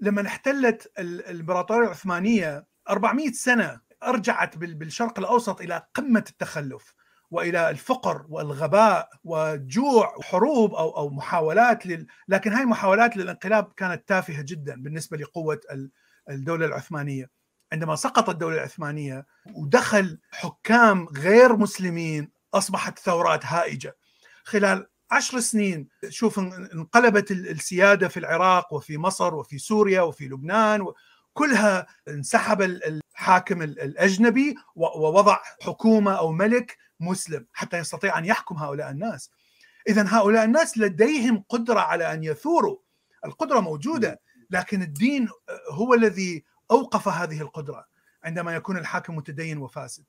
لما احتلت الإمبراطورية العثمانية 400 سنة أرجعت بالشرق الأوسط إلى قمة التخلف وإلى الفقر والغباء والجوع وحروب أو أو محاولات لل... لكن هاي المحاولات للانقلاب كانت تافهة جدا بالنسبة لقوة الدولة العثمانية. عندما سقطت الدولة العثمانية ودخل حكام غير مسلمين أصبحت ثورات هائجة. خلال عشر سنين شوف انقلبت السيادة في العراق وفي مصر وفي سوريا وفي لبنان كلها انسحب الحاكم الأجنبي ووضع حكومة أو ملك مسلم حتى يستطيع أن يحكم هؤلاء الناس. اذا هؤلاء الناس لديهم قدرة على أن يثوروا، القدرة موجودة لكن الدين هو الذي أوقف هذه القدرة عندما يكون الحاكم متدين وفاسد.